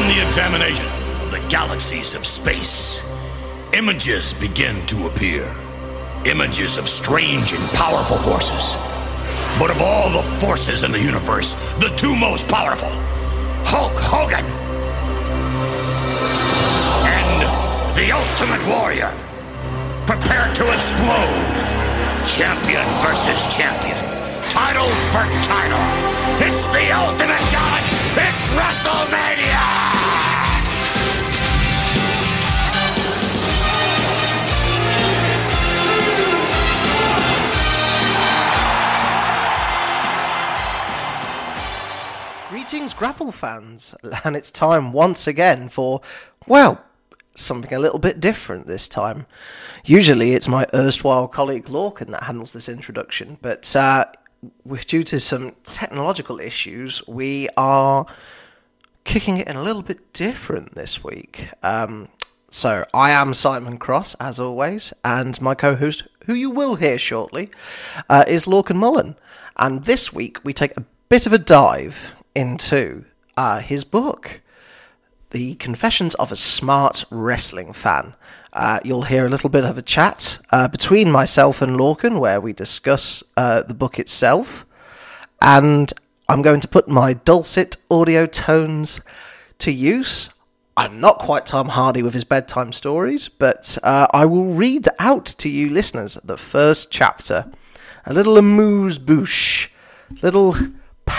Upon the examination of the galaxies of space, images begin to appear. Images of strange and powerful forces. But of all the forces in the universe, the two most powerful Hulk Hogan and the Ultimate Warrior. Prepare to explode. Champion versus champion. Title for title. It's the ultimate challenge. It's WrestleMania! Greetings, Grapple fans, and it's time once again for, well, something a little bit different this time. Usually it's my erstwhile colleague Lorcan that handles this introduction, but uh, due to some technological issues, we are kicking it in a little bit different this week. Um, so I am Simon Cross, as always, and my co-host, who you will hear shortly, uh, is Lorcan Mullen. And this week we take a bit of a dive into uh, his book, The Confessions of a Smart Wrestling Fan. Uh, you'll hear a little bit of a chat uh, between myself and Lorcan where we discuss uh, the book itself. And I'm going to put my dulcet audio tones to use. I'm not quite Tom Hardy with his bedtime stories, but uh, I will read out to you listeners the first chapter. A little amuse bouche, little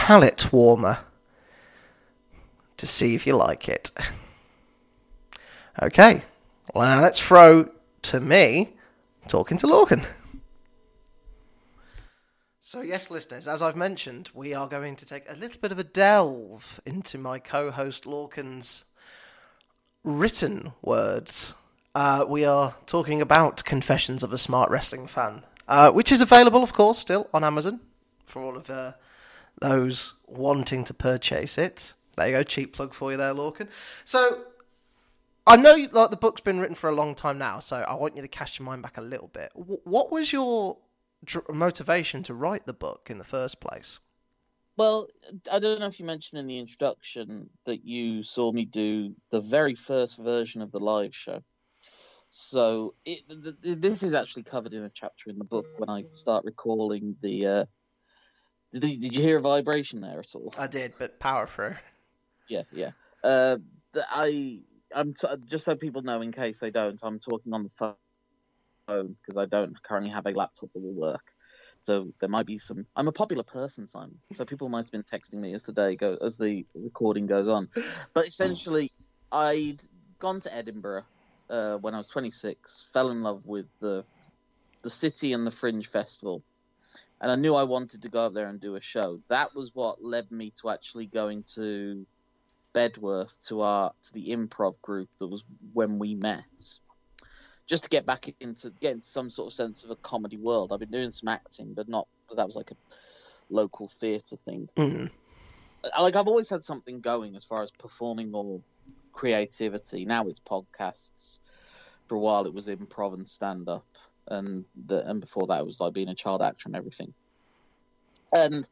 palate warmer to see if you like it. Okay, well, let's throw to me talking to Lorcan. So, yes, listeners, as I've mentioned, we are going to take a little bit of a delve into my co host Lorcan's written words. Uh, we are talking about Confessions of a Smart Wrestling Fan, uh, which is available, of course, still on Amazon for all of uh, those wanting to purchase it. There you go, cheap plug for you there, Lorcan. So I know like the book's been written for a long time now, so I want you to cast your mind back a little bit. W- what was your dr- motivation to write the book in the first place? Well, I don't know if you mentioned in the introduction that you saw me do the very first version of the live show. So it, th- th- this is actually covered in a chapter in the book when I start recalling the. Uh, did, you, did you hear a vibration there at all? I did, but power through. Yeah, yeah. Uh, I I'm t- just so people know in case they don't. I'm talking on the phone because I don't currently have a laptop that will work. So there might be some. I'm a popular person, Simon. So people might have been texting me as the day go as the recording goes on. But essentially, I'd gone to Edinburgh uh, when I was 26. Fell in love with the the city and the Fringe Festival, and I knew I wanted to go up there and do a show. That was what led me to actually going to Bedworth to our to the improv group that was when we met. Just to get back into get into some sort of sense of a comedy world. I've been doing some acting, but not that was like a local theatre thing. Mm. Like I've always had something going as far as performing or creativity. Now it's podcasts. For a while it was improv and stand up, and the and before that it was like being a child actor and everything. And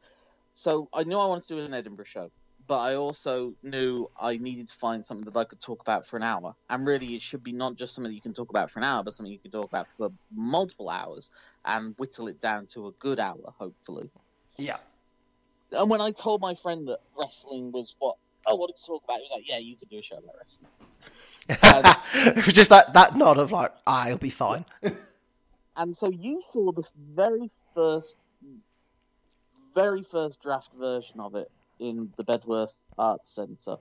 so I knew I wanted to do an Edinburgh show but I also knew I needed to find something that I could talk about for an hour. And really, it should be not just something you can talk about for an hour, but something you can talk about for multiple hours and whittle it down to a good hour, hopefully. Yeah. And when I told my friend that wrestling was what I wanted to talk about, he was like, "Yeah, you could do a show about wrestling." it was um, just that that nod of like, it'll be fine. and so you saw the very first, very first draft version of it in the Bedworth Arts Centre.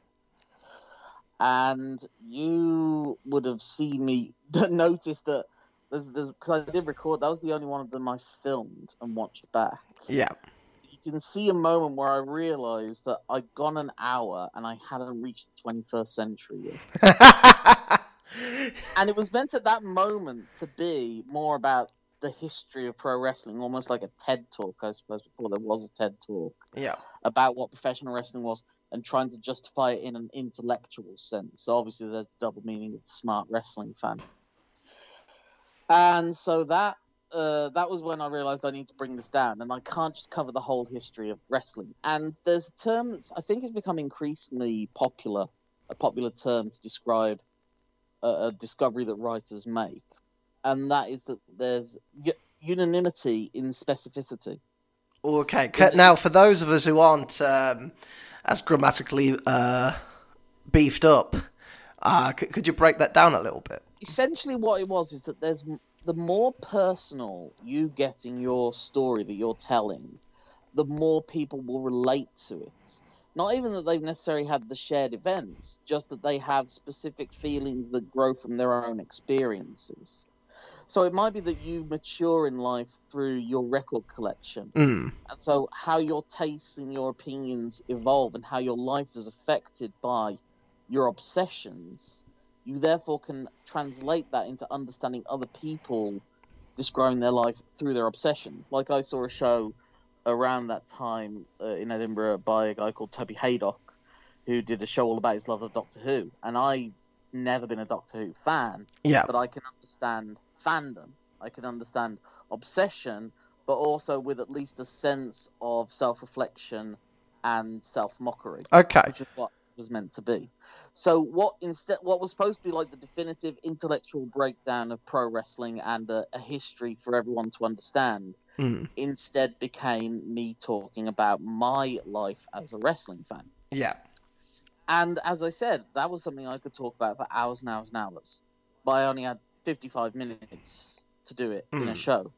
And you would have seen me notice that there's because I did record that was the only one of them I filmed and watched back. Yeah. You can see a moment where I realised that I'd gone an hour and I hadn't reached the 21st century yet. and it was meant at that moment to be more about the history of pro wrestling, almost like a TED talk, I suppose, before there was a TED talk. Yeah. About what professional wrestling was and trying to justify it in an intellectual sense. So obviously there's a double meaning of the smart wrestling fan. And so that uh, that was when I realized I need to bring this down, and I can't just cover the whole history of wrestling. And there's a term that I think has become increasingly popular a popular term to describe a, a discovery that writers make, and that is that there's u- unanimity in specificity. Okay. Now, for those of us who aren't um, as grammatically uh, beefed up, uh, c- could you break that down a little bit? essentially what it was is that there's the more personal you get in your story that you're telling, the more people will relate to it. Not even that they've necessarily had the shared events, just that they have specific feelings that grow from their own experiences. So it might be that you mature in life through your record collection. Mm. And so how your tastes and your opinions evolve and how your life is affected by your obsessions, you therefore can translate that into understanding other people describing their life through their obsessions. Like I saw a show around that time uh, in Edinburgh by a guy called Toby Haydock, who did a show all about his love of Doctor Who. And I've never been a Doctor Who fan, Yeah. but I can understand fandom. I can understand obsession, but also with at least a sense of self-reflection and self-mockery, Okay. which is what was meant to be. So what instead, what was supposed to be like the definitive intellectual breakdown of pro wrestling and a, a history for everyone to understand, Mm. instead became me talking about my life as a wrestling fan. Yeah. And as I said, that was something I could talk about for hours and hours and hours. But I only had 55 minutes to do it in a Mm. show.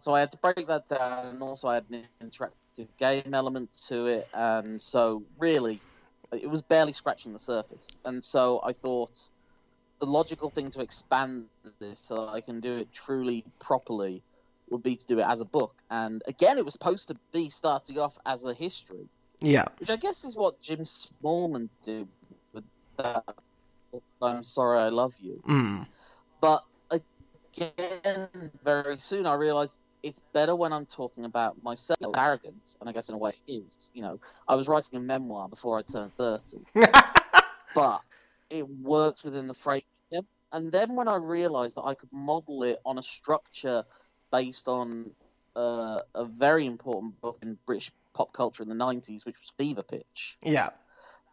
So I had to break that down, and also I had an interactive game element to it. And so, really, it was barely scratching the surface. And so I thought the logical thing to expand this so that I can do it truly properly would be to do it as a book. And again, it was supposed to be starting off as a history Yeah. which I guess is what Jim Smallman did with that. I'm sorry, I love you. Mm. But again, very soon I realized it's better when I'm talking about myself. Arrogance, and I guess in a way it is. You know, I was writing a memoir before I turned 30, but it works within the frame. And then when I realized that I could model it on a structure based on uh, a very important book in British pop culture in the 90s, which was Fever Pitch, yeah.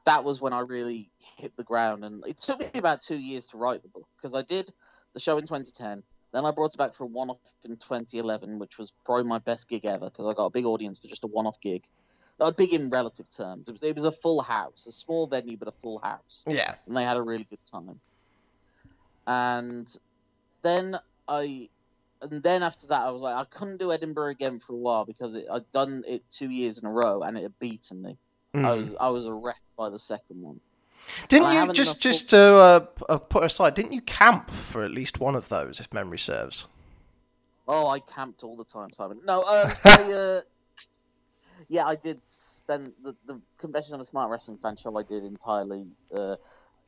that was when I really hit the ground. And it took me about two years to write the book because I did the show in 2010. Then I brought it back for a one off in 2011, which was probably my best gig ever because I got a big audience for just a one off gig. Uh, big in relative terms. It was, it was a full house, a small venue, but a full house Yeah. and they had a really good time. And then I, and then after that, I was like, I couldn't do Edinburgh again for a while because it, I'd done it two years in a row and it had beaten me. I Mm. was I was a wreck by the second one. Didn't you just just to uh, uh, put aside? Didn't you camp for at least one of those, if memory serves? Oh, I camped all the time, Simon. No, um, I, uh, yeah, I did spend the the Confessions of a Smart Wrestling fan show. I did entirely. Uh,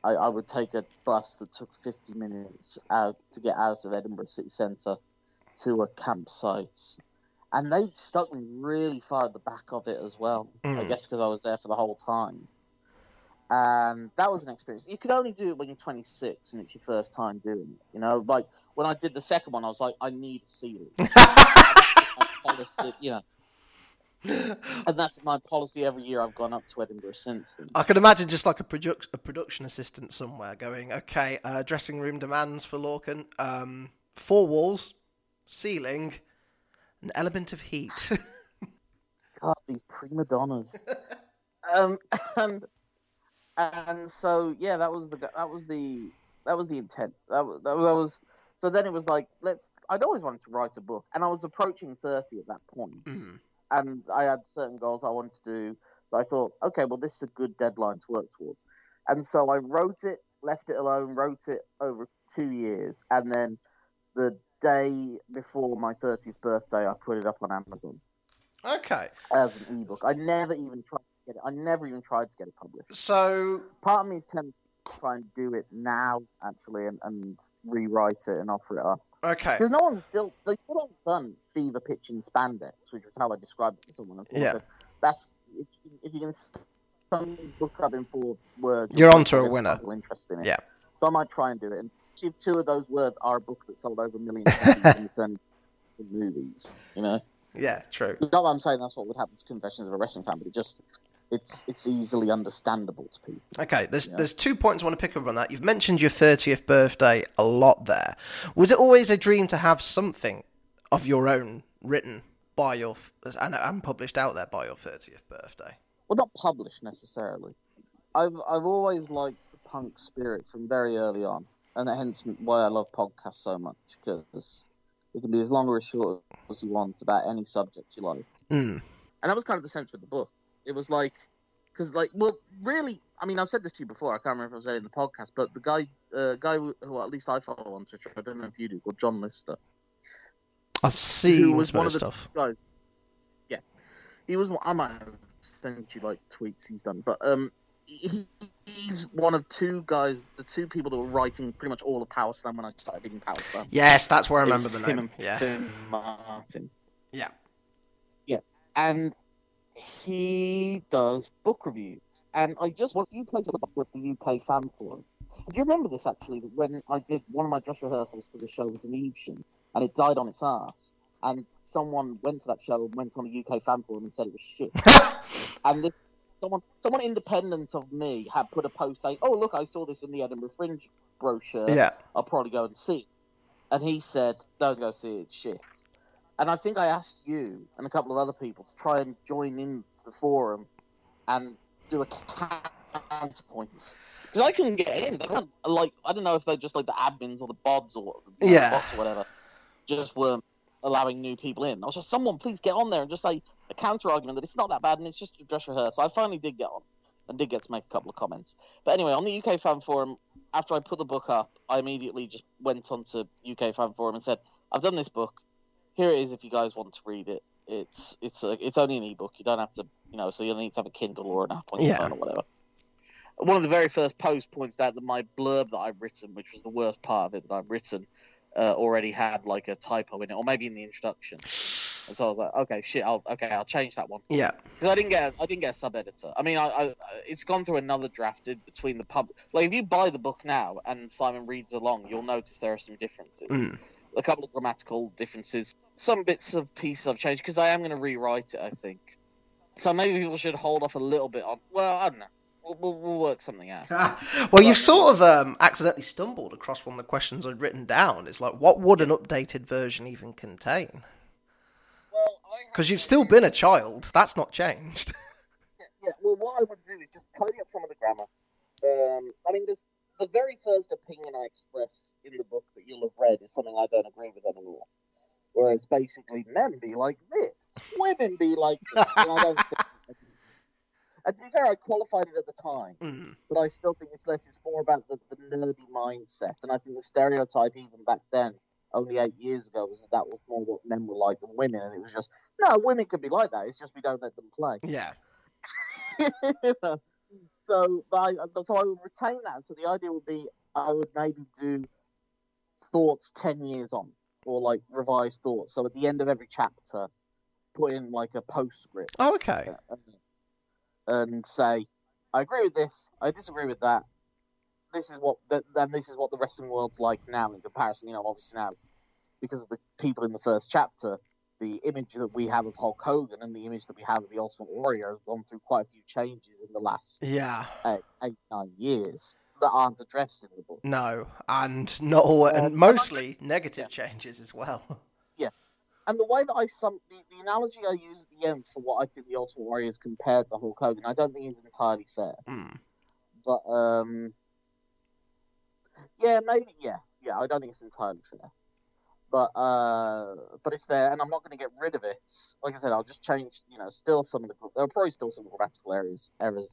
I, I would take a bus that took 50 minutes out to get out of Edinburgh City Centre to a campsite, and they'd stuck me really far at the back of it as well. I Mm. guess because I was there for the whole time. And that was an experience. You could only do it when you're 26 and it's your first time doing it. You know, like when I did the second one, I was like, I need a ceiling. you know. And that's my policy every year. I've gone up to Edinburgh since then. I can imagine just like a, produ- a production assistant somewhere going, okay, uh, dressing room demands for Lorcan, um, four walls, ceiling, an element of heat. God, these prima donnas. um, and and so yeah, that was the that was the that was the intent. That was that was, so. Then it was like let's. I'd always wanted to write a book, and I was approaching thirty at that point, Mm. and I had certain goals I wanted to do. That I thought, okay, well, this is a good deadline to work towards, and so I wrote it, left it alone, wrote it over two years, and then the day before my 30th birthday, I put it up on Amazon Okay, as an ebook. I never even tried to get it. I never even tried to get it published. so Part of me is tempted to try and do it now, actually, and, and rewrite it and offer it up. okay, Because no one's still they still haven't done fever pitch and spandex, which was how I described it to someone. Someone Yeah. said, that's if, if you can sum book up in four words, You're onto a winner. people interested in it. Yeah. So I might try and do it. And two of those words are a book that sold over a million copies and is turned into movies, you know. yeah, true. Not that I'm saying that's what would happen to Confessions of a Wrestling Fan, but it just it's it's easily understandable to people. Okay, there's there's two points I want to pick up on that. You've mentioned your 30th birthday a lot there. Was it always a dream to have something of your own written by your and, and published out there by your 30th birthday? Well, not published necessarily. I've I've always liked the punk spirit from very early on, and hence why I love podcasts so much because it can be as long or as short as you want about any subject you like. Mm. And that was kind of the sense with the book. It was like, because like, well, really, I mean, I've said this to you before. I can't remember if I said it in the podcast, but the guy, uh, guy who, who at least I follow on Twitter, I don't know if you do, called John Lister. I've seen who was one of the stuff. guys. Yeah, he was. I might have sent you like tweets he's done, but um, he, he's one of two guys, the two people that were writing pretty much all of Power Slam when I started reading Power Slam. Yes, that's where I remember the name. Yeah. Fin Martin. Yeah. Yeah, and he does book reviews. And I just what you played on the book was the UK fan forum. Do you remember this actually? When I did one of my dress rehearsals for the show was an Evesham, and it died on its ass. And someone went to that show and went on the UK fan forum and said it was shit. and this someone someone independent of me had put a post saying, "Oh look, I saw this in the Edinburgh Fringe brochure. yeah. I'll probably go and see. it." And he said, "Don't go see it, shit." And I think I asked you and a couple of other people to try and join into the forum and do a counterpoint because I couldn't get in. They weren't like I don't know if they're just like the admins or the bods or know, Yeah. bots or whatever, just weren't allowing new people in. I was just someone please get on there and just say a counter argument that it's not that bad and it's just a dress rehearsal. I finally did get on and did get to make a couple of comments. But anyway, on the UK fan forum, after I put the book up, I immediately just went onto UK fan forum and said, "I've done this book. Here it is. If you guys want to read it, it's it's a, it's only an ebook. You don't have to, you know, so you'll need to have a Kindle or an app on your Yeah. phone or whatever." One of the very first posts points out that my blurb that I've written, which was the worst part of it that I've written, uh, already had like a typo in it, or maybe in the introduction. And so I was like, "Okay, shit. I'll okay, I'll change that one." Yeah. because I didn't get I didn't get a sub editor. I mean, I, I it's gone through another drafted between the pub. Like if you buy the book now and Simon reads along, you'll notice there are some differences. Mm. A couple of grammatical differences. Some bits of pieces I've changed because I am going to rewrite it. I think. So maybe people should hold off a little bit on. Well, I don't know. We'll, we'll, we'll work something out. well, you've sort of um, accidentally stumbled across one of the questions I'd written down. It's like, what would an updated version even contain? Well, Because you've still been a child. That's not changed. yeah, well, what I would do is just tidy up some of the grammar. Um, I mean, there's, the very first opinion I express in the book that you'll have read is something I don't agree with anymore. Where it's basically men be like this, women be like this. and, I don't think, and to be fair, I qualified it at the time, Mm. but I still think it's less. It's more about the, the nerdy mindset, and I think the stereotype even back then, only eight years ago, was that that was more what men were like than women, and it was just no, women could be like that. It's just we don't let them play. Yeah. so, but I, uh, so I would retain that. So the idea would be I would maybe do thoughts ten years on, or like revised thoughts. So at the end of every chapter, put in like a postscript Oh, okay. Uh, and, and say, I agree with this. I disagree with that. This is what th- then this is what the wrestling world's like now in comparison. You know, obviously now because of the people in the first chapter, the image that we have of Hulk Hogan and the image that we have of the Ultimate Warrior has gone through quite a few changes in the last Yeah. eight, eight nine years that aren't addressed in the book. No, and not all, Uh, and mostly negative changes as well. And the way that I sum the, the analogy I use at the end for what I think the Ultimate Warrior is compared to Hulk Hogan, I don't think is entirely fair. Mm. But um, yeah, maybe yeah, yeah. I don't think it's entirely fair, but uh, but it's there, and I'm not going to get rid of it. Like I said, I'll just change. You know, still some of the there are probably still some grammatical errors. Errors.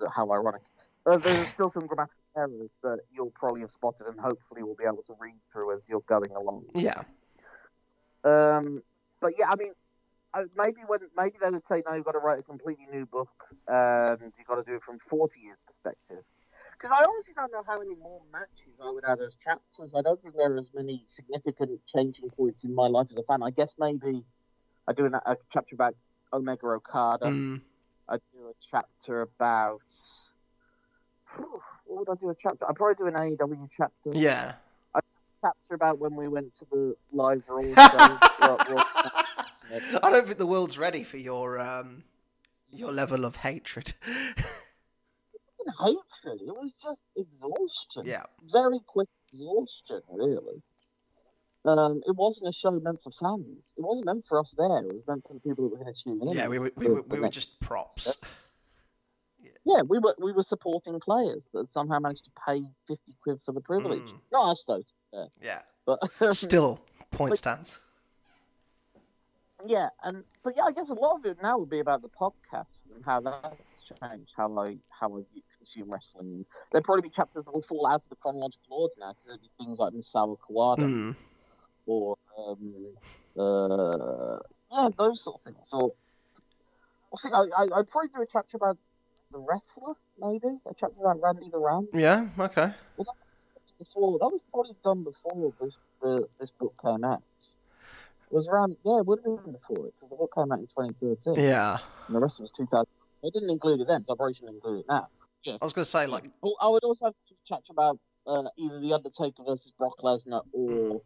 That, how ironic. Uh, there's still some grammatical errors that you'll probably have spotted, and hopefully will be able to read through as you're going along. Yeah. Um, but yeah, I mean, maybe when maybe they would say no, you've got to write a completely new book, and you've got to do it from forty years perspective. Because I honestly don't know how many more matches I would add as chapters. I don't think there are as many significant changing points in my life as a fan. I guess maybe I do a, a chapter about Omega Okada. Mm. I do a chapter about. What would I do a chapter? I'd probably do an AEW chapter Yeah. Chapter about when we went to the live Raw show. Raw- Raw- I don't think the world's ready for your um, Your level of hatred. hatred. It was just exhaustion. yeah. Very quick exhaustion, really. Um, it wasn't a show meant for fans. It wasn't meant for us there. It was meant for the people that were going to tune in. Yeah, we were, we, were, we were just props. Yeah, we were we were supporting players that somehow managed to pay fifty quid for the privilege. Mm. Not us though. Yeah. But Still, point stands. yeah, and but yeah, I guess a lot of it now would be about the podcast and how that's changed, how I how I consume wrestling. There'd probably be chapters that will fall out of the chronological order now because there'd be things like Misawa Kawada Mm. or um, uh, yeah, those sort of things. Or I think I, I I'd probably do a chapter about the wrestler, maybe a chapter about Randy the Ram. Yeah, okay. Before that was probably done before this the this book came out. It was around yeah, it would have been before it because the book came out in 2013 Yeah. and the rest of it was 2000. I didn't include it then, so I probably shouldn't include it now. Yeah. I was going to say, like, Well, I would also have to chat about uh, either the Undertaker versus Brock Lesnar or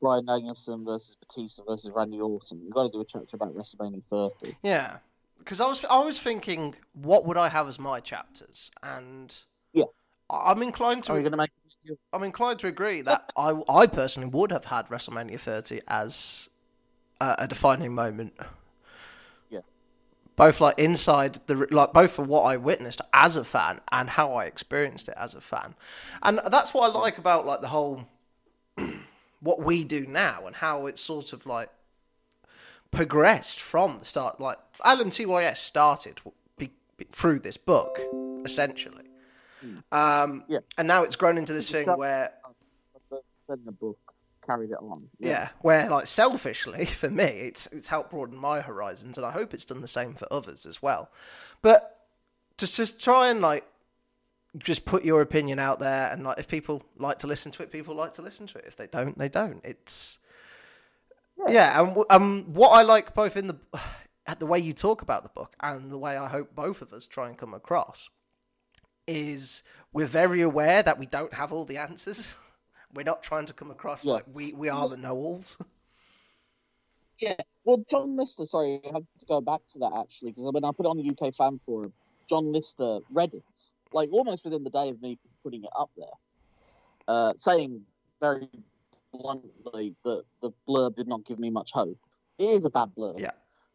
Bryan Danielson versus Batista versus Randy Orton. You've got to do a chapter about WrestleMania 30. yeah. Because I was, I was thinking, what would I have as my chapters? And Yeah. I'm inclined to Are going to make? I'm inclined to agree that I, I personally would have had WrestleMania 30 as a, a defining moment. Yeah. Both like inside the like both for what I witnessed as a fan and how I experienced it as a fan, and that's what I like about like the whole what we do now and how it's sort of like progressed from the start. Like Alan LMTYS started be, be, through this book essentially, um, Yeah. and now it's grown into this thing That- where then the book carried it on. yeah, where like selfishly for me, it's it's helped broaden my horizons, and I hope it's done the same for others as well. But just just try and like just put your opinion out there, and like if people like to listen to it, people like to listen to it. If they don't, they don't. It's yeah, and w- um, what I like both in the the way you talk about the book and the way I hope both of us try and come across is we're very aware that we don't have all the answers. We're not trying to come across Yeah. like we, we are the know-alls. Yeah. Well, John Lister, sorry, I have to go back to that actually, because when I put it on the UK fan forum, John Lister read it, like almost within the day of me putting it up there, uh, saying very bluntly that the blurb did not give me much hope. It is a bad blurb. Yeah.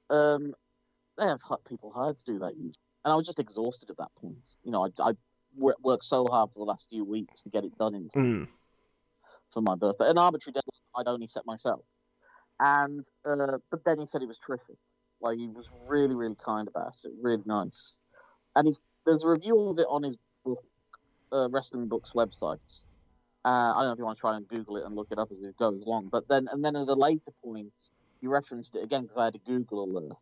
Um, they have hu- people hired to do that usually. And I was just exhausted at that point. You know, I, I worked so hard for the last few weeks to get it done in Mm. for my birthday. An arbitrary deadline I'd only set myself. And uh, but then he said it was terrific. Like he was really, really kind about it, really nice. And he's, there's a review of it on his book, uh, Wrestling Books website. Uh, I don't know if you want to try and Google it and look it up as it goes along. But then, and then at a later point, he referenced it again because I had a Google alert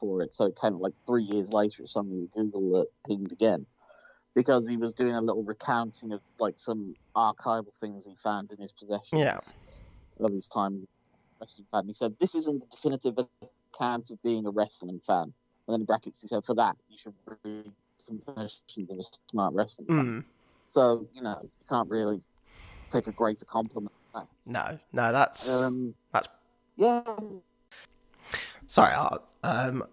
for it. So it came like three years later, suddenly the Google alert pinged again because he was doing a little recounting of like some archival things he found in his possession Yeah. of his time wrestling fan. He said, "This isn't the definitive account of being a wrestling fan." And then in brackets, he said, "For that, you should read Confessions of a Smart Wrestling Fan." Mm. So you know, you can't really take a greater compliment. No, no, that's. Um, that's yeah, sorry. I- Um,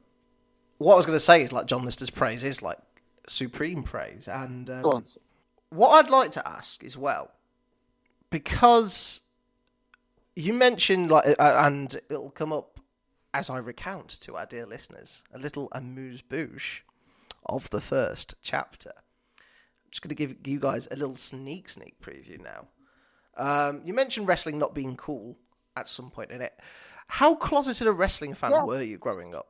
what I was going to say is like John Lister's praise is like supreme praise, and um, what I'd like to ask as well, because you mentioned like, uh, and it'll come up as I recount to our dear listeners a little amuse bouche of the first chapter. I'm just going to give you guys a little sneak sneak preview now. Um, you mentioned wrestling not being cool at some point in it. How closeted a wrestling fan Yeah. were you growing up?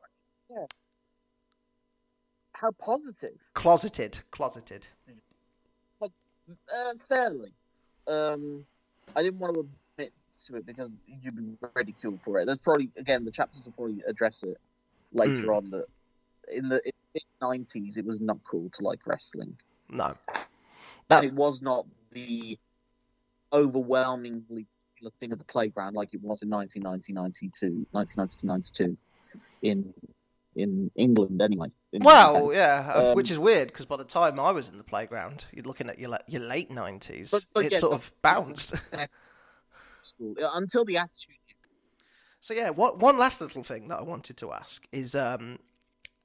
How positive? Closeted, closeted. Uh, fairly. Um, I didn't want to admit to it because you'd be ridiculed for it. There's probably again the chapters will probably address it later on that in the nineties it was not cool to like wrestling. No, and it was not the overwhelmingly popular thing at the playground like it was in 1990, 92, 1992, 92 in in England anyway. In Well, yeah, uh, Um, which is weird because by the time I was in the playground, you're looking at your your late nineties. It yeah, sort of bounced. school until the attitude. so yeah, what one last little thing that I wanted to ask is, um,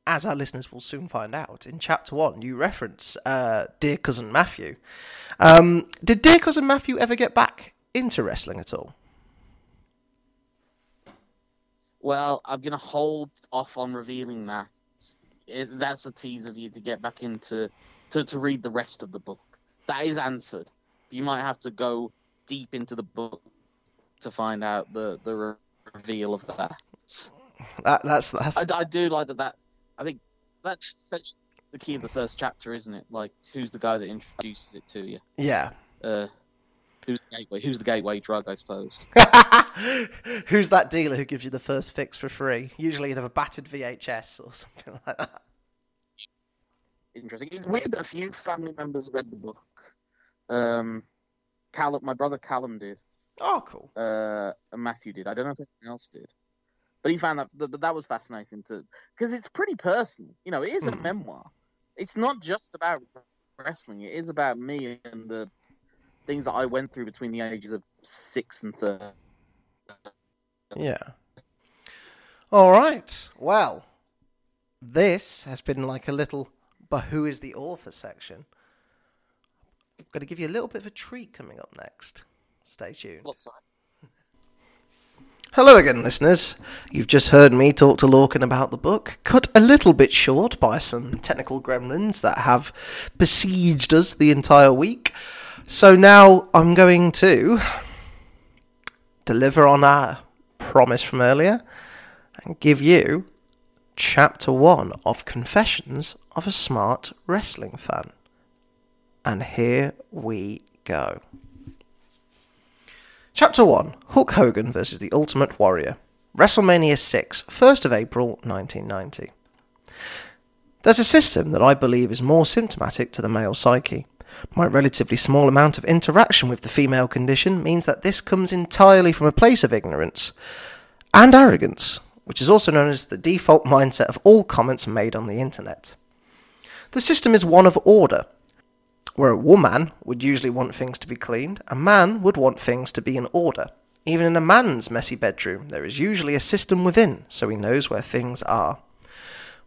as our listeners will soon find out, in chapter one, you reference uh, Dear Cousin Matthew. Um, did Dear Cousin Matthew ever get back into wrestling at all? Well, I'm gonna hold off on revealing that. It, that's a tease of you to get back into to, to read the rest of the book. That is answered. You might have to go deep into the book to find out the the re- reveal of that. That, that's that's I, I do like that. That I think that's essentially the key of the first chapter, isn't it? Like, who's the guy that introduces it to you? yeah. Uh, who's the gateway? Who's the gateway drug? I suppose. Who's that dealer who gives you the first fix for free? Usually, you'd have a battered VHS or something like that. Interesting. It's weird that a few family members read the book. Um, Callum, my brother Callum did. Oh, cool. uh, and Matthew did. I don't know if anyone else did, but he found that that, that was fascinating to because it's pretty personal. You know, it is a Mhm. memoir. It's not just about wrestling. It is about me and the things that I went through between the ages of six and thirty. Yeah. All right. Well, this has been like a little, but who is the author section? I'm going to give you a little bit of a treat coming up next. Stay tuned. Hello again, listeners. You've just heard me talk to Lorcan about the book, cut a little bit short by some technical gremlins that have besieged us the entire week. So now I'm going to deliver on our promise from earlier and give you chapter one of Confessions of a Smart Wrestling Fan. And here we go. Chapter 1 Hulk Hogan versus the Ultimate Warrior. WrestleMania 6, 1st of April 1990. There's a system that I believe is more symptomatic to the male psyche. My relatively small amount of interaction with the female condition means that this comes entirely from a place of ignorance and arrogance, which is also known as the default mindset of all comments made on the internet. The system is one of order, where a woman would usually want things to be cleaned, a man would want things to be in order. Even in a man's messy bedroom, there is usually a system within, so he knows where things are.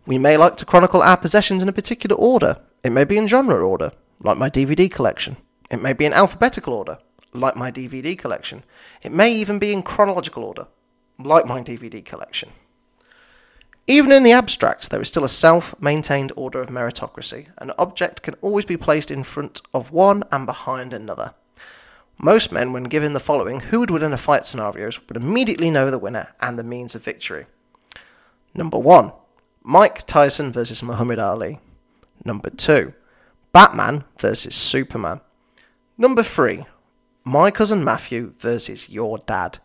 We may like to chronicle our possessions in a particular order. It may be in genre order, like my DVD collection. It may be in alphabetical order, like my DVD collection. It may even be in chronological order, like my DVD collection. Even in the abstract, there is still a self maintained order of meritocracy. An object can always be placed in front of one and behind another. Most men, when given the following who would win in a fight scenarios, would immediately know the winner and the means of victory. Number 1. Mike Tyson versus Muhammad Ali. Number 2. Batman versus Superman. Number 3. My cousin Matthew versus your dad.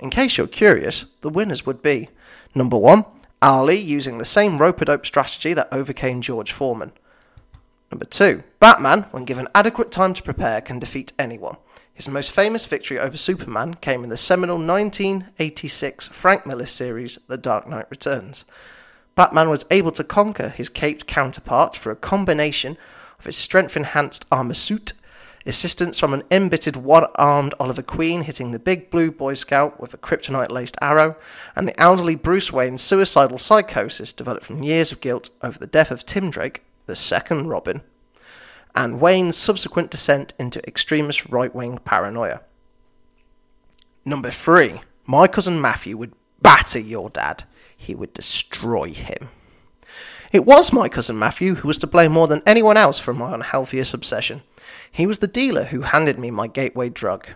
In case you're curious, the winners would be number 1. Ali using the same rope a dope strategy that overcame George Foreman. Number 2. Batman, when given adequate time to prepare, can defeat anyone. His most famous victory over Superman came in the seminal 1986 Frank Miller series, The Dark Knight Returns. Batman was able to conquer his caped counterpart through a combination of his strength enhanced armor suit, assistance from an embittered one armed Oliver Queen hitting the big blue Boy Scout with a kryptonite laced arrow, and the elderly Bruce Wayne's suicidal psychosis developed from years of guilt over the death of Tim Drake, the second Robin, and Wayne's subsequent descent into extremist right wing paranoia. Number three, my cousin Matthew would batter your dad. He would destroy him. It was my cousin Matthew who was to blame more than anyone else for my unhealthiest obsession. He was the dealer who handed me my gateway drug.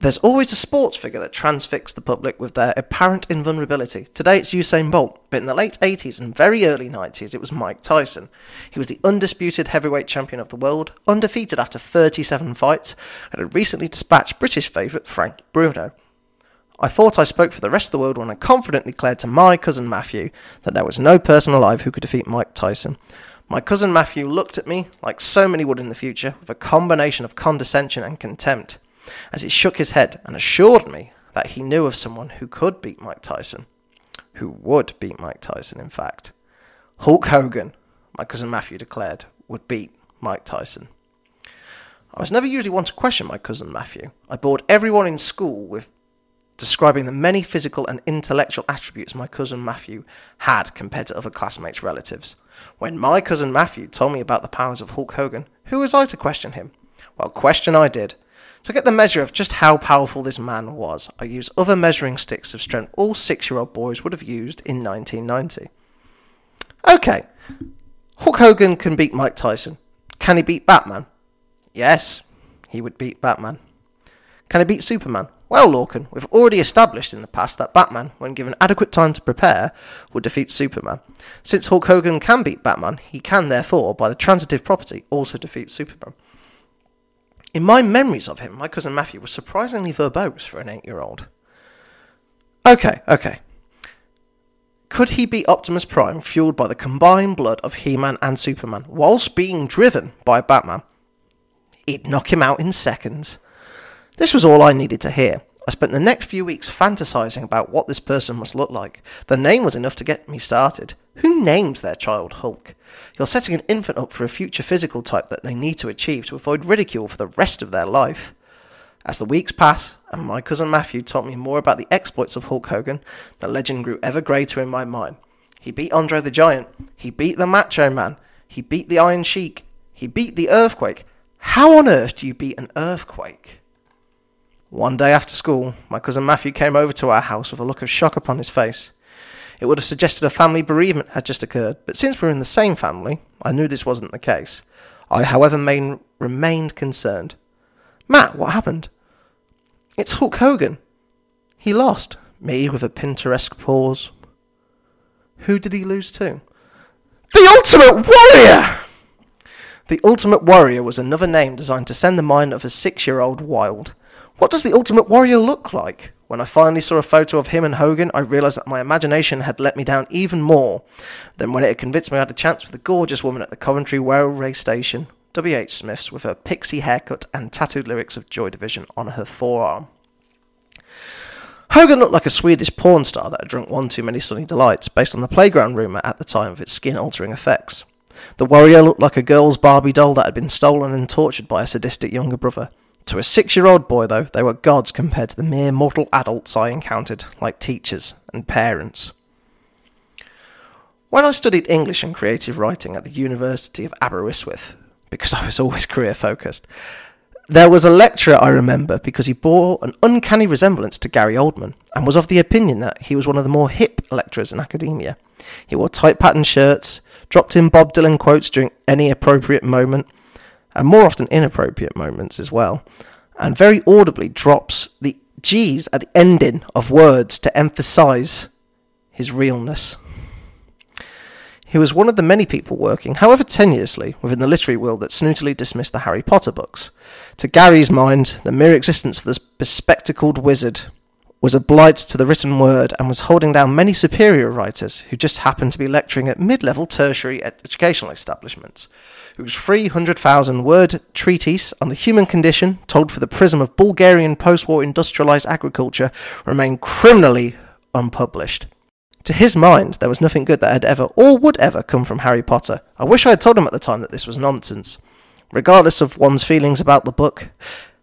There's always a sports figure that transfixed the public with their apparent invulnerability. Today it's Usain Bolt, but in the late 80s and very early 90s it was Mike Tyson. He was the undisputed heavyweight champion of the world, undefeated after 37 fights, and had recently dispatched British favourite Frank Bruno. I thought I spoke for the rest of the world when I confidently declared to my cousin Matthew that there was no person alive who could defeat Mike Tyson. My cousin Matthew looked at me, like so many would in the future, with a combination of condescension and contempt, as he shook his head and assured me that he knew of someone who could beat Mike Tyson. Who would beat Mike Tyson, in fact. Hulk Hogan, my cousin Matthew declared, would beat Mike Tyson. I was never usually one to question my cousin Matthew. I bored everyone in school with describing the many physical and intellectual attributes my cousin Matthew had compared to other classmates' relatives. When my cousin Matthew told me about the powers of Hulk Hogan, who was I to question him? Well, question I did. To get the measure of just how powerful this man was, I used other measuring sticks of strength all six year old boys would have used in 1990. Okay, Hulk Hogan can beat Mike Tyson. Can he beat Batman? Yes, he would beat Batman. Can he beat Superman? Well, Lorcan, we've already established in the past that Batman, when given adequate time to prepare, would defeat Superman. Since Hulk Hogan can beat Batman, he can therefore, by the transitive property, also defeat Superman. In my memories of him, my cousin Matthew was surprisingly verbose for an eight year old. Okay, okay. Could he beat Optimus Prime fueled by the combined blood of He Man and Superman whilst being driven by Batman? He'd knock him out in seconds. This was all I needed to hear. I spent the next few weeks fantasizing about what this person must look like. The name was enough to get me started. Who names their child Hulk? You're setting an infant up for a future physical type that they need to achieve to avoid ridicule for the rest of their life. As the weeks passed, and my cousin Matthew taught me more about the exploits of Hulk Hogan, the legend grew ever greater in my mind. He beat Andre the Giant. He beat the Macho Man. He beat the Iron Sheik. He beat the Earthquake. How on earth do you beat an earthquake? One day after school, my cousin Matthew came over to our house with a look of shock upon his face. It would have suggested a family bereavement had just occurred, but since we're in the same family, I knew this wasn't the case. I, however, main, remained concerned. Matt, what happened? It's Hulk Hogan. He lost. Me with a Pinteresque pause. Who did he lose to? The Ultimate Warrior! The Ultimate Warrior was another name designed to send the mind of a six year old wild. What does the Ultimate Warrior look like? When I finally saw a photo of him and Hogan, I realised that my imagination had let me down even more than when it had convinced me I had a chance with the gorgeous woman at the Coventry Railway Station, W.H. Smith's, with her pixie haircut and tattooed lyrics of Joy Division on her forearm. Hogan looked like a Swedish porn star that had drunk one too many sunny delights, based on the playground rumour at the time of its skin altering effects. The warrior looked like a girl's Barbie doll that had been stolen and tortured by a sadistic younger brother. To a six year old boy, though, they were gods compared to the mere mortal adults I encountered, like teachers and parents. When I studied English and creative writing at the University of Aberystwyth, because I was always career focused, there was a lecturer I remember because he bore an uncanny resemblance to Gary Oldman and was of the opinion that he was one of the more hip lecturers in academia. He wore tight patterned shirts, dropped in Bob Dylan quotes during any appropriate moment, and more often inappropriate moments as well, and very audibly drops the G's at the ending of words to emphasize his realness. He was one of the many people working, however tenuously, within the literary world that snootily dismissed the Harry Potter books. To Gary's mind, the mere existence of this bespectacled wizard was a blight to the written word and was holding down many superior writers who just happened to be lecturing at mid level tertiary educational establishments, whose 300,000 word treatise on the human condition, told for the prism of Bulgarian post war industrialized agriculture, remained criminally unpublished. To his mind, there was nothing good that had ever or would ever come from Harry Potter. I wish I had told him at the time that this was nonsense. Regardless of one's feelings about the book,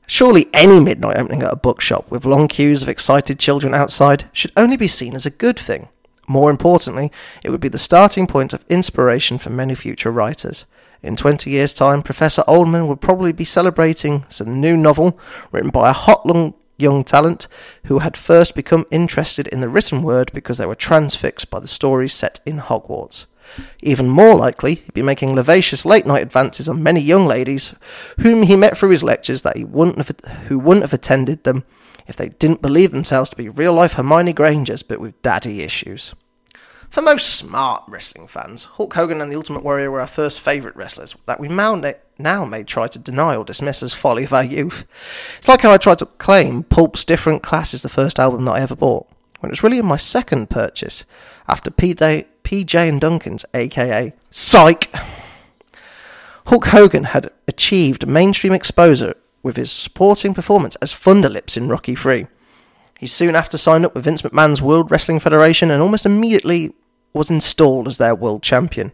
surely any midnight opening at a bookshop with long queues of excited children outside should only be seen as a good thing. More importantly, it would be the starting point of inspiration for many future writers. In 20 years' time, Professor Oldman would probably be celebrating some new novel written by a hot young talent who had first become interested in the written word because they were transfixed by the stories set in Hogwarts. Even more likely, he'd be making vivacious late night advances on many young ladies whom he met through his lectures that he wouldn't have, who wouldn't have attended them if they didn't believe themselves to be real life Hermione Grangers but with daddy issues. For most smart wrestling fans, Hulk Hogan and the Ultimate Warrior were our first favourite wrestlers that we now may try to deny or dismiss as folly of our youth. It's like how I tried to claim Pulp's Different Class is the first album that I ever bought, when it was really my second purchase, after PJ, PJ and Duncan's, aka Psych. Hulk Hogan had achieved mainstream exposure with his supporting performance as Thunderlips in Rocky 3. He soon after signed up with Vince McMahon's World Wrestling Federation and almost immediately was installed as their world champion.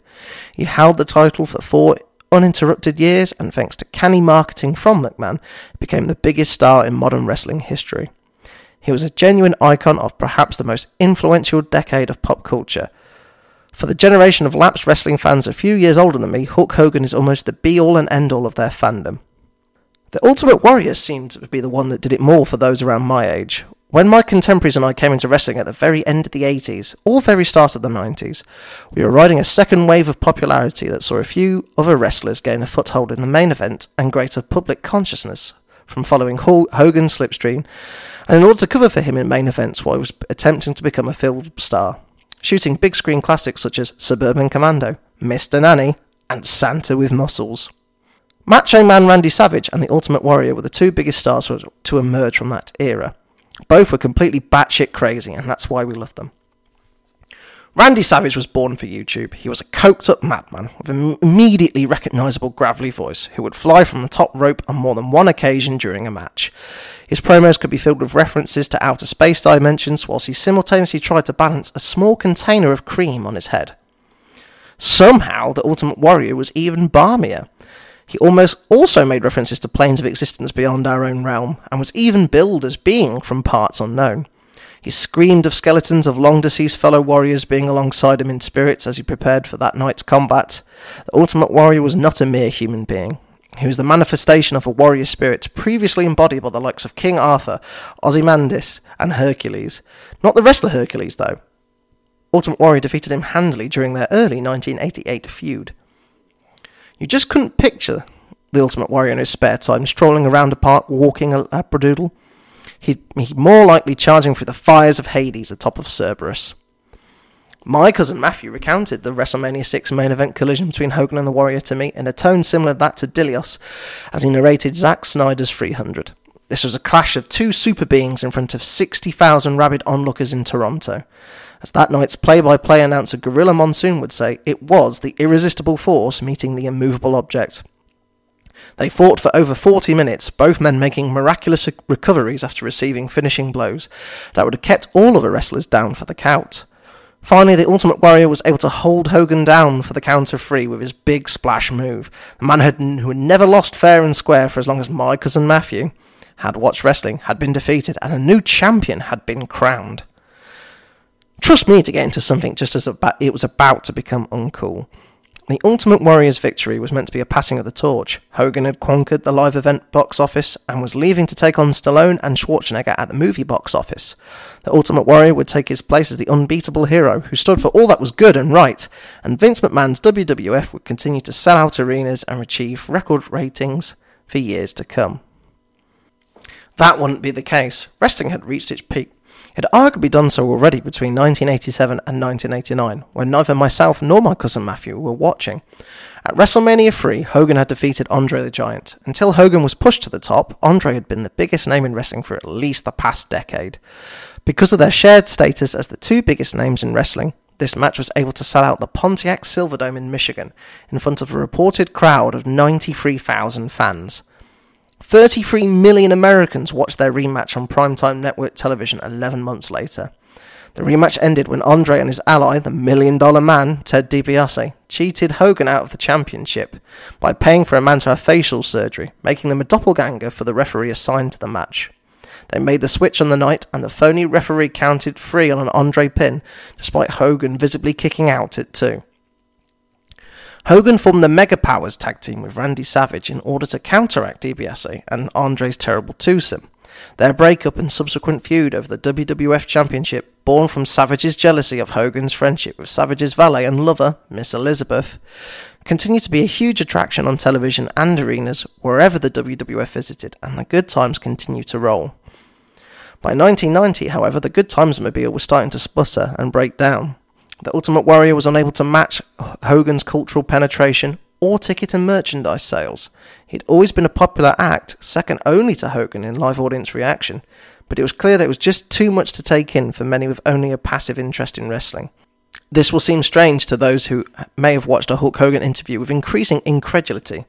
He held the title for four uninterrupted years, and thanks to canny marketing from McMahon, became the biggest star in modern wrestling history. He was a genuine icon of perhaps the most influential decade of pop culture. For the generation of lapsed wrestling fans a few years older than me, Hulk Hogan is almost the be all and end all of their fandom. The Ultimate Warrior seemed to be the one that did it more for those around my age. When my contemporaries and I came into wrestling at the very end of the 80s, or very start of the 90s, we were riding a second wave of popularity that saw a few other wrestlers gain a foothold in the main event and greater public consciousness from following Hogan's slipstream, and in order to cover for him in main events while he was attempting to become a film star, shooting big screen classics such as Suburban Commando, Mr. Nanny, and Santa with Muscles. Macho Man Randy Savage and the Ultimate Warrior were the two biggest stars to emerge from that era. Both were completely batshit crazy, and that's why we love them. Randy Savage was born for YouTube. He was a coked up madman with an immediately recognisable gravelly voice who would fly from the top rope on more than one occasion during a match. His promos could be filled with references to outer space dimensions whilst he simultaneously tried to balance a small container of cream on his head. Somehow, the Ultimate Warrior was even balmier. He almost also made references to planes of existence beyond our own realm, and was even billed as being from parts unknown. He screamed of skeletons of long deceased fellow warriors being alongside him in spirits as he prepared for that night's combat. The Ultimate Warrior was not a mere human being. He was the manifestation of a warrior spirit previously embodied by the likes of King Arthur, Ozymandias, and Hercules. Not the wrestler Hercules, though. Ultimate Warrior defeated him handily during their early 1988 feud. You just couldn't picture the Ultimate Warrior in his spare time strolling around a park walking a labradoodle. He'd, he'd more likely charging through the fires of Hades atop of Cerberus. My cousin Matthew recounted the WrestleMania 6 main event collision between Hogan and the Warrior to me in a tone similar to that to Dilios as he narrated Zack Snyder's 300. This was a clash of two super beings in front of 60,000 rabid onlookers in Toronto. As that night's play by play announcer Gorilla Monsoon would say, it was the irresistible force meeting the immovable object. They fought for over 40 minutes, both men making miraculous recoveries after receiving finishing blows that would have kept all of the wrestlers down for the count. Finally, the Ultimate Warrior was able to hold Hogan down for the count of three with his big splash move. The man who had never lost fair and square for as long as my cousin Matthew had watched wrestling, had been defeated, and a new champion had been crowned. Trust me to get into something just as it was about to become uncool. The Ultimate Warrior's victory was meant to be a passing of the torch. Hogan had conquered the live event box office and was leaving to take on Stallone and Schwarzenegger at the movie box office. The Ultimate Warrior would take his place as the unbeatable hero who stood for all that was good and right, and Vince McMahon's WWF would continue to sell out arenas and achieve record ratings for years to come. That wouldn't be the case. Wrestling had reached its peak had arguably done so already between 1987 and 1989, when neither myself nor my cousin Matthew were watching. At WrestleMania 3, Hogan had defeated Andre the Giant. Until Hogan was pushed to the top, Andre had been the biggest name in wrestling for at least the past decade. Because of their shared status as the two biggest names in wrestling, this match was able to sell out the Pontiac Silverdome in Michigan in front of a reported crowd of 93,000 fans. 33 million Americans watched their rematch on primetime network television 11 months later. The rematch ended when Andre and his ally, the Million Dollar Man, Ted DiBiase, cheated Hogan out of the championship by paying for a man to have facial surgery, making them a doppelganger for the referee assigned to the match. They made the switch on the night, and the phony referee counted free on an Andre pin, despite Hogan visibly kicking out at two. Hogan formed the Mega Powers tag team with Randy Savage in order to counteract DiBiase and Andre's terrible twosome. Their breakup and subsequent feud over the WWF Championship, born from Savage's jealousy of Hogan's friendship with Savage's valet and lover, Miss Elizabeth, continued to be a huge attraction on television and arenas wherever the WWF visited, and the good times continued to roll. By 1990, however, the good times mobile was starting to sputter and break down. The Ultimate Warrior was unable to match Hogan's cultural penetration or ticket and merchandise sales. He'd always been a popular act, second only to Hogan in live audience reaction, but it was clear that it was just too much to take in for many with only a passive interest in wrestling. This will seem strange to those who may have watched a Hulk Hogan interview with increasing incredulity,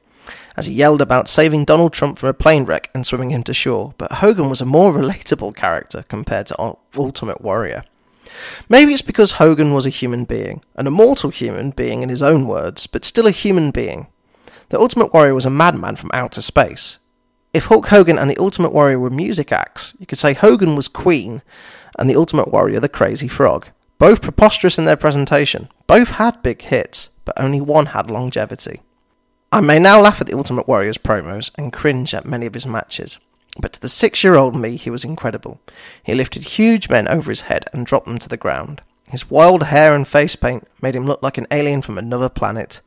as he yelled about saving Donald Trump from a plane wreck and swimming him to shore, but Hogan was a more relatable character compared to Ultimate Warrior. Maybe it's because Hogan was a human being, an immortal human being in his own words, but still a human being. The Ultimate Warrior was a madman from outer space. if Hulk Hogan and the Ultimate Warrior were music acts, you could say Hogan was Queen and the Ultimate Warrior the Crazy Frog. Both preposterous in their presentation, both had big hits, but only one had longevity. I may now laugh at the Ultimate Warrior's promos and cringe at many of his matches, but to the six year old me, he was incredible. He lifted huge men over his head and dropped them to the ground. His wild hair and face paint made him look like an alien from another planet.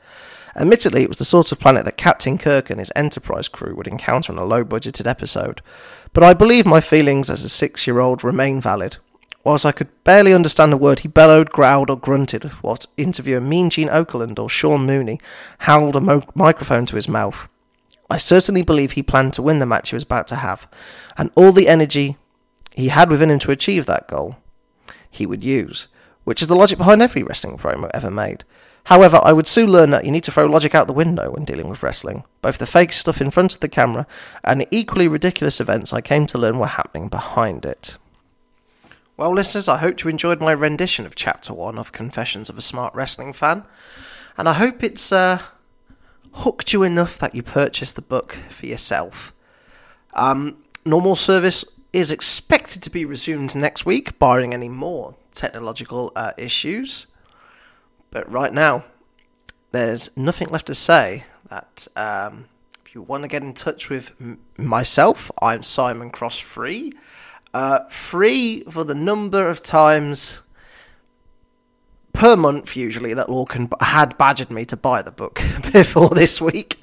Admittedly, it was the sort of planet that Captain Kirk and his Enterprise crew would encounter on a low budgeted episode, but I believe my feelings as a six year old remain valid. Whilst I could barely understand a word he bellowed, growled, or grunted, whilst interviewer Mean Gene Okerlund or Sean Mooney howled a mo- microphone to his mouth. I certainly believe he planned to win the match he was about to have, and all the energy he had within him to achieve that goal he would use, which is the logic behind every wrestling promo ever made. However, I would soon learn that you need to throw logic out the window when dealing with wrestling. Both the fake stuff in front of the camera and the equally ridiculous events I came to learn were happening behind it. Well, listeners, I hope you enjoyed my rendition of Chapter 1 of Confessions of a Smart Wrestling Fan, and I hope it's uh, hooked you enough that you purchase the book for yourself. Um, normal service is expected to be resumed next week, barring any more technological uh, issues. But right now, there's nothing left to say that um, if you want to get in touch with m- myself, I'm Simon Cross Free. Uh, free for the number of times per month, usually, that Lorcan had badgered me to buy the book before this week.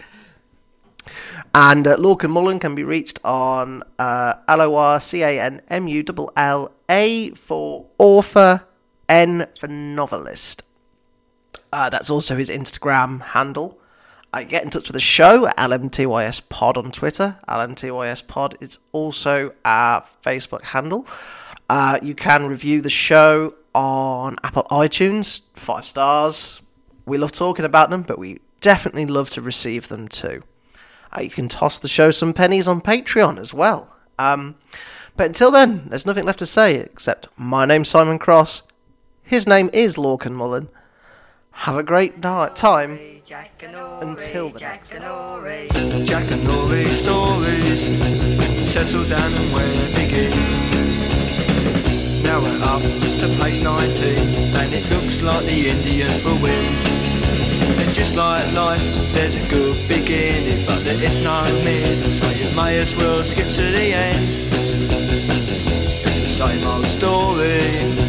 And uh, Lorcan Mullan can be reached on uh, L O R C A N M U L L A for author, N for novelist. Uh, that's also his Instagram handle. I get in touch with the show at LMTYS Pod on Twitter. LMTYS Pod is also our Facebook handle. Uh, you can review the show on Apple iTunes, five stars. We love talking about them, but we definitely love to receive them too. Uh, you can toss the show some pennies on Patreon as well. Um, but until then, there's nothing left to say except my name's Simon Cross. His name is Lorcan Mullan. Have a great night time. Until the next. Jackanory stories Settle down and where begin Now we're up to page 19 And it looks like the Indians will win. And just like life, there's a good beginning But there is no middle So you may as well skip to the end. It's the same old story